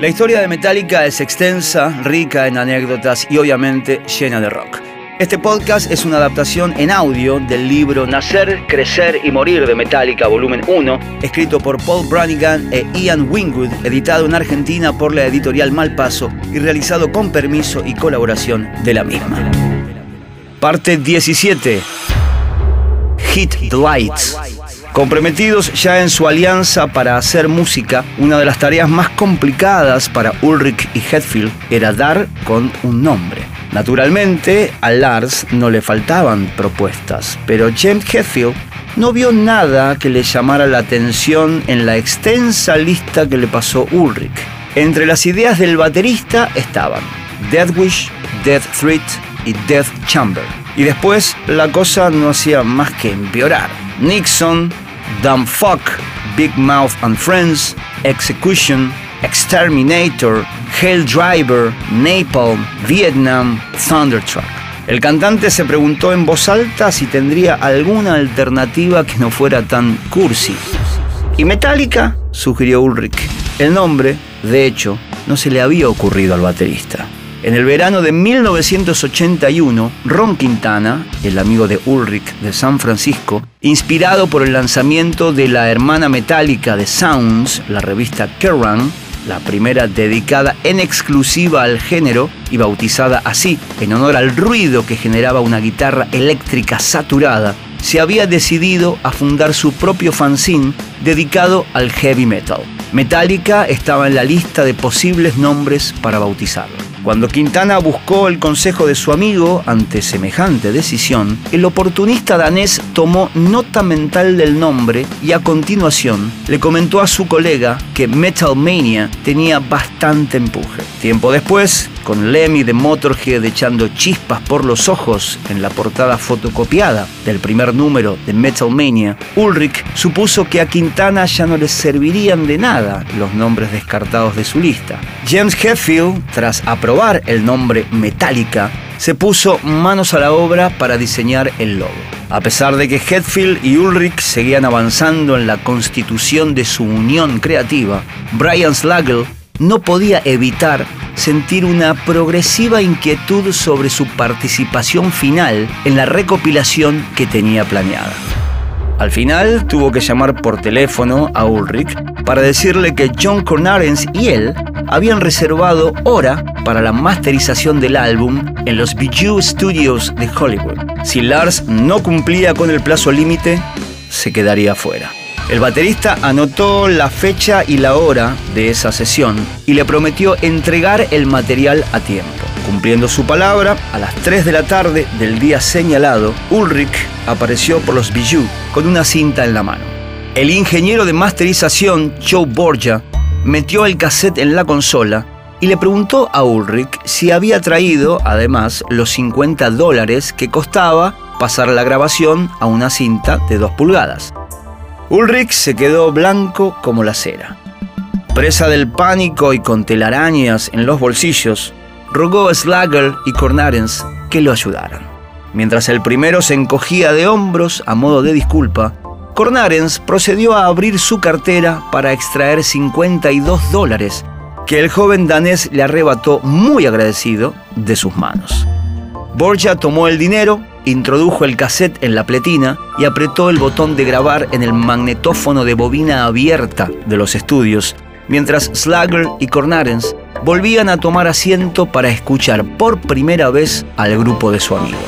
La historia de Metallica es extensa, rica en anécdotas y obviamente llena de rock. Este podcast es una adaptación en audio del libro Nacer, Crecer y Morir de Metallica, volumen 1, escrito por Paul Branigan e Ian Wingwood, editado en Argentina por la editorial Malpaso y realizado con permiso y colaboración de la misma. Parte 17. Hit the Lights. Comprometidos ya en su alianza para hacer música, una de las tareas más complicadas para Ulrich y Hetfield era dar con un nombre. Naturalmente, a Lars no le faltaban propuestas, pero James Hetfield no vio nada que le llamara la atención en la extensa lista que le pasó Ulrich. Entre las ideas del baterista estaban Death Wish, Death Threat y Death Chamber. Y después la cosa no hacía más que empeorar. Nixon, Dumb Fuck, Big Mouth and Friends, Execution, Exterminator, Hell Driver, Napalm, Vietnam, Thunderstruck. El cantante se preguntó en voz alta si tendría alguna alternativa que no fuera tan cursi. ¿Y Metallica? sugirió Ulrich. El nombre, de hecho, no se le había ocurrido al baterista. En el verano de 1981, Ron Quintana, el amigo de Ulrich de San Francisco, inspirado por el lanzamiento de la hermana metálica de Sounds, la revista Kerrang, la primera dedicada en exclusiva al género y bautizada así en honor al ruido que generaba una guitarra eléctrica saturada, se había decidido a fundar su propio fanzine dedicado al heavy metal. Metallica estaba en la lista de posibles nombres para bautizarlo. Cuando Quintana buscó el consejo de su amigo ante semejante decisión, el oportunista danés tomó nota mental del nombre y a continuación le comentó a su colega que Metal Mania tenía bastante empuje. Tiempo después, con Lemmy de Motorhead echando chispas por los ojos en la portada fotocopiada del primer número de Metal Mania, Ulrich supuso que a Quintana ya no le servirían de nada los nombres descartados de su lista. James Hetfield, tras aprobar el nombre Metallica, se puso manos a la obra para diseñar el logo. A pesar de que Hetfield y Ulrich seguían avanzando en la constitución de su unión creativa, Brian Slagle no podía evitar sentir una progresiva inquietud sobre su participación final en la recopilación que tenía planeada. Al final tuvo que llamar por teléfono a Ulrich para decirle que John Cornarens y él habían reservado hora para la masterización del álbum en los Bijou Studios de Hollywood. Si Lars no cumplía con el plazo límite, se quedaría fuera. El baterista anotó la fecha y la hora de esa sesión y le prometió entregar el material a tiempo. Cumpliendo su palabra, a las 3 de la tarde del día señalado, Ulrich apareció por los Bijou con una cinta en la mano. El ingeniero de masterización, Joe Borgia, metió el cassette en la consola y le preguntó a Ulrich si había traído, además, los 50 dólares que costaba pasar la grabación a una cinta de 2 pulgadas. Ulrich se quedó blanco como la cera. Presa del pánico y con telarañas en los bolsillos, rogó a Slager y Cornarens que lo ayudaran. Mientras el primero se encogía de hombros a modo de disculpa, Cornarens procedió a abrir su cartera para extraer 52 dólares que el joven danés le arrebató muy agradecido de sus manos. Borja tomó el dinero, introdujo el cassette en la pletina y apretó el botón de grabar en el magnetófono de bobina abierta de los estudios, mientras Slagger y Cornarens volvían a tomar asiento para escuchar por primera vez al grupo de su amigo.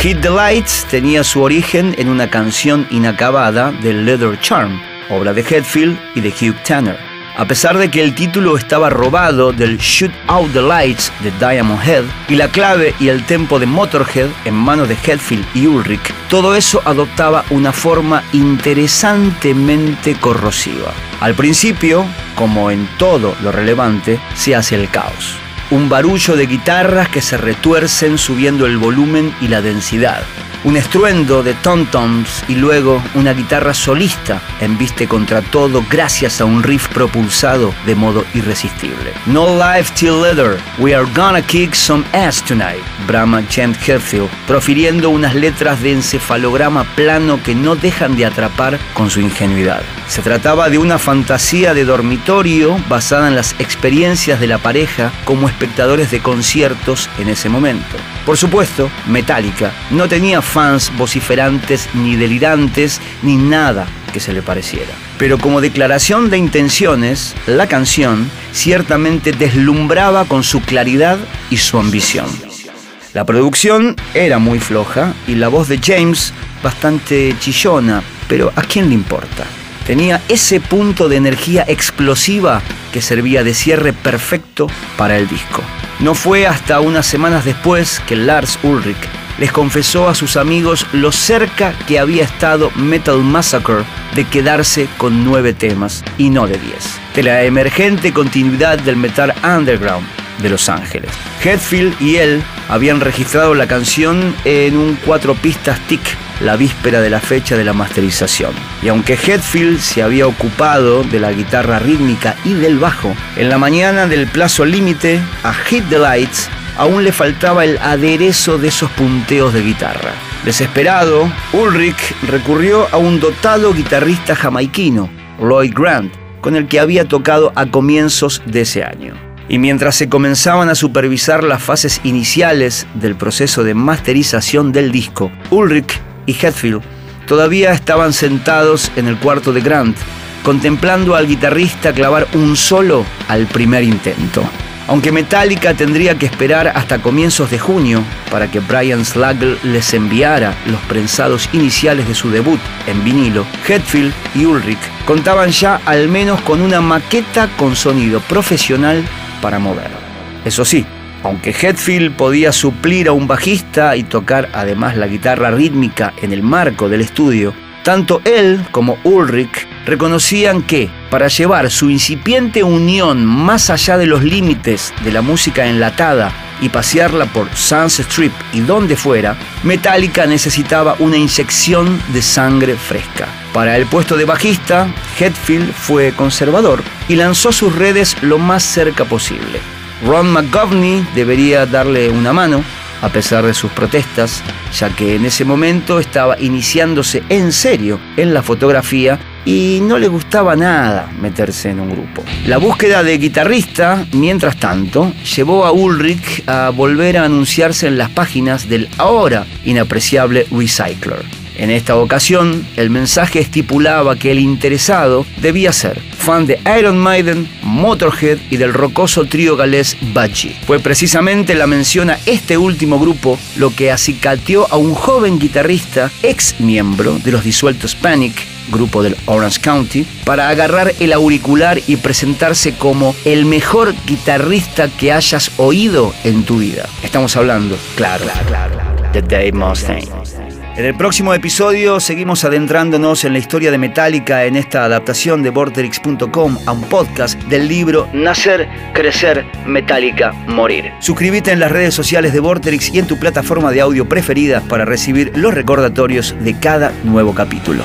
Hit the Lights tenía su origen en una canción inacabada de Leather Charm, obra de Hetfield y de Hugh Tanner. A pesar de que el título estaba robado del Shoot Out the Lights de Diamond Head y la clave y el tempo de Motorhead en manos de Hetfield y Ulrich, todo eso adoptaba una forma interesantemente corrosiva. Al principio, como en todo lo relevante, se hace el caos. Un barullo de guitarras que se retuercen subiendo el volumen y la densidad un estruendo de tom-toms y luego una guitarra solista embiste contra todo gracias a un riff propulsado de modo irresistible. No life till leather, we are gonna kick some ass tonight, brama Chant Hetfield, profiriendo unas letras de encefalograma plano que no dejan de atrapar con su ingenuidad. Se trataba de una fantasía de dormitorio basada en las experiencias de la pareja como espectadores de conciertos en ese momento. Por supuesto, Metallica no tenía fans vociferantes ni delirantes ni nada que se le pareciera. Pero como declaración de intenciones, la canción ciertamente deslumbraba con su claridad y su ambición. La producción era muy floja y la voz de James bastante chillona, pero ¿a quién le importa? Tenía ese punto de energía explosiva que servía de cierre perfecto para el disco. No fue hasta unas semanas después que Lars Ulrich les confesó a sus amigos lo cerca que había estado Metal Massacre de quedarse con nueve temas y no de diez. De la emergente continuidad del metal underground de Los Ángeles. Hetfield y él habían registrado la canción en un cuatro pistas TIC la víspera de la fecha de la masterización. Y aunque Hetfield se había ocupado de la guitarra rítmica y del bajo, en la mañana del plazo límite a Hit the Lights aún le faltaba el aderezo de esos punteos de guitarra. Desesperado, Ulrich recurrió a un dotado guitarrista jamaiquino, Lloyd Grant, con el que había tocado a comienzos de ese año. Y mientras se comenzaban a supervisar las fases iniciales del proceso de masterización del disco, Ulrich y Hetfield todavía estaban sentados en el cuarto de Grant, contemplando al guitarrista clavar un solo al primer intento. Aunque Metallica tendría que esperar hasta comienzos de junio para que Brian Slagel les enviara los prensados iniciales de su debut en vinilo, Hetfield y Ulrich contaban ya al menos con una maqueta con sonido profesional para mover. Eso sí, aunque Hetfield podía suplir a un bajista y tocar además la guitarra rítmica en el marco del estudio, tanto él como Ulrich reconocían que, para llevar su incipiente unión más allá de los límites de la música enlatada y pasearla por Sunset Strip y donde fuera, Metallica necesitaba una inyección de sangre fresca. Para el puesto de bajista, Hetfield fue conservador y lanzó sus redes lo más cerca posible. Ron McGovney debería darle una mano, a pesar de sus protestas, ya que en ese momento estaba iniciándose en serio en la fotografía y no le gustaba nada meterse en un grupo. La búsqueda de guitarrista, mientras tanto, llevó a Ulrich a volver a anunciarse en las páginas del ahora inapreciable Recycler. En esta ocasión, el mensaje estipulaba que el interesado debía ser fan de Iron Maiden, Motorhead y del rocoso trío galés Budgie. Fue precisamente la mención a este último grupo lo que acicateó a un joven guitarrista, ex miembro de los disueltos Panic, grupo del Orange County, para agarrar el auricular y presentarse como el mejor guitarrista que hayas oído en tu vida. Estamos hablando, claro, de Dave Mustaine. En el próximo episodio seguimos adentrándonos en la historia de Metallica en esta adaptación de Vorterix.com a un podcast del libro Nacer, Crecer, Metallica, Morir. Suscríbete en las redes sociales de Vorterix y en tu plataforma de audio preferida para recibir los recordatorios de cada nuevo capítulo.